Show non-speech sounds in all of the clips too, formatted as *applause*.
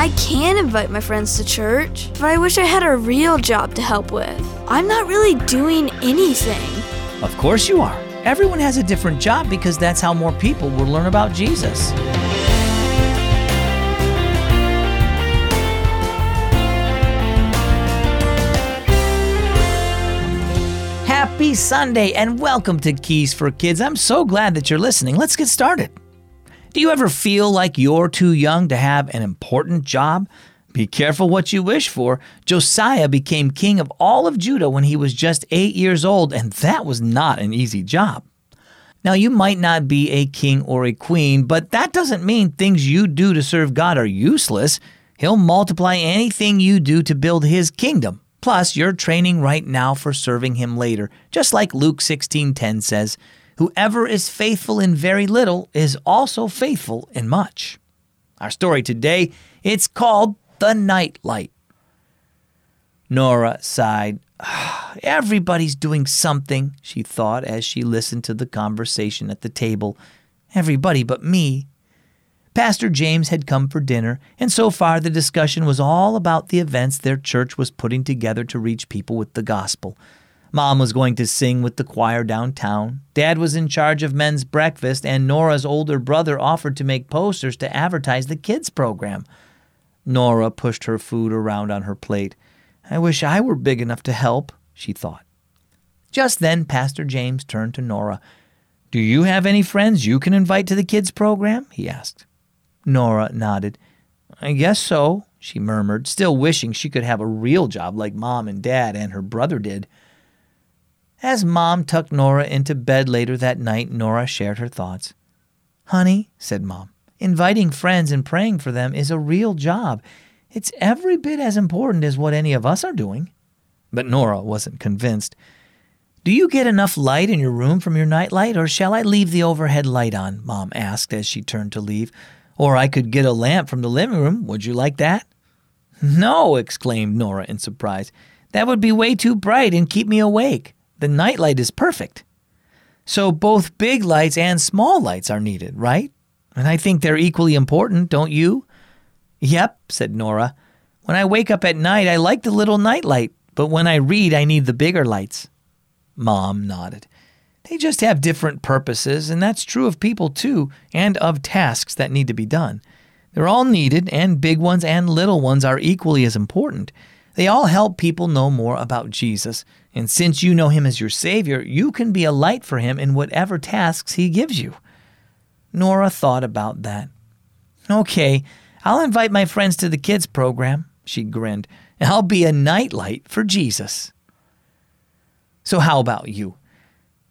I can invite my friends to church, but I wish I had a real job to help with. I'm not really doing anything. Of course you are. Everyone has a different job because that's how more people will learn about Jesus. Happy Sunday and welcome to Keys for Kids. I'm so glad that you're listening. Let's get started. Do you ever feel like you're too young to have an important job? Be careful what you wish for. Josiah became king of all of Judah when he was just eight years old, and that was not an easy job. Now, you might not be a king or a queen, but that doesn't mean things you do to serve God are useless. He'll multiply anything you do to build his kingdom. Plus, you're training right now for serving him later, just like Luke 16:10 says, "Whoever is faithful in very little is also faithful in much." Our story today, it's called The Night Light. Nora sighed. *sighs* Everybody's doing something, she thought as she listened to the conversation at the table. Everybody but me. Pastor James had come for dinner, and so far the discussion was all about the events their church was putting together to reach people with the gospel. Mom was going to sing with the choir downtown. Dad was in charge of men's breakfast, and Nora's older brother offered to make posters to advertise the kids' program. Nora pushed her food around on her plate. I wish I were big enough to help, she thought. Just then, Pastor James turned to Nora. Do you have any friends you can invite to the kids' program? he asked. Nora nodded. I guess so, she murmured, still wishing she could have a real job like Mom and Dad and her brother did. As Mom tucked Nora into bed later that night, Nora shared her thoughts. Honey, said Mom, inviting friends and praying for them is a real job. It's every bit as important as what any of us are doing. But Nora wasn't convinced. Do you get enough light in your room from your nightlight, or shall I leave the overhead light on? Mom asked as she turned to leave. Or I could get a lamp from the living room. Would you like that? No, exclaimed Nora in surprise. That would be way too bright and keep me awake. The nightlight is perfect. So both big lights and small lights are needed, right? And I think they're equally important, don't you? Yep, said Nora. When I wake up at night, I like the little nightlight, but when I read, I need the bigger lights. Mom nodded. They just have different purposes, and that's true of people too, and of tasks that need to be done. They're all needed, and big ones and little ones are equally as important. They all help people know more about Jesus, and since you know him as your Savior, you can be a light for him in whatever tasks he gives you. Nora thought about that. Okay, I'll invite my friends to the kids' program, she grinned. I'll be a nightlight for Jesus. So, how about you?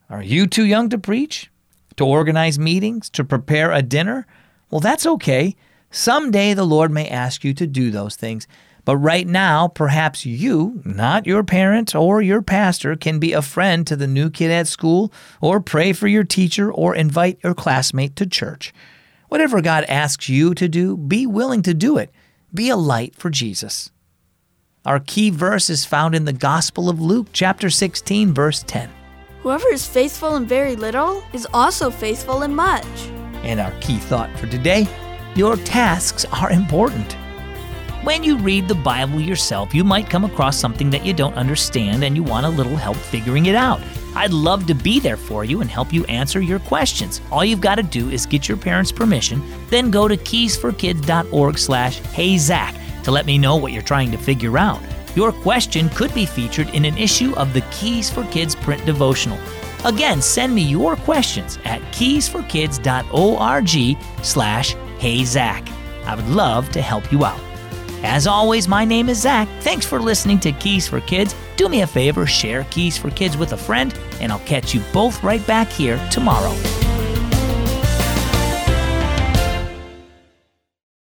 Are you too young to preach? To organize meetings? To prepare a dinner? Well, that's okay. Someday the Lord may ask you to do those things. But right now, perhaps you, not your parent or your pastor, can be a friend to the new kid at school, or pray for your teacher, or invite your classmate to church. Whatever God asks you to do, be willing to do it. Be a light for Jesus. Our key verse is found in the Gospel of Luke, chapter 16, verse 10. Whoever is faithful in very little is also faithful in much. And our key thought for today your tasks are important. When you read the Bible yourself, you might come across something that you don't understand and you want a little help figuring it out. I'd love to be there for you and help you answer your questions. All you've got to do is get your parents' permission, then go to keysforkids.org slash heyzach to let me know what you're trying to figure out. Your question could be featured in an issue of the Keys for Kids print devotional. Again, send me your questions at keysforkids.org slash heyzach. I would love to help you out. As always, my name is Zach. Thanks for listening to Keys for Kids. Do me a favor, share Keys for Kids with a friend, and I'll catch you both right back here tomorrow.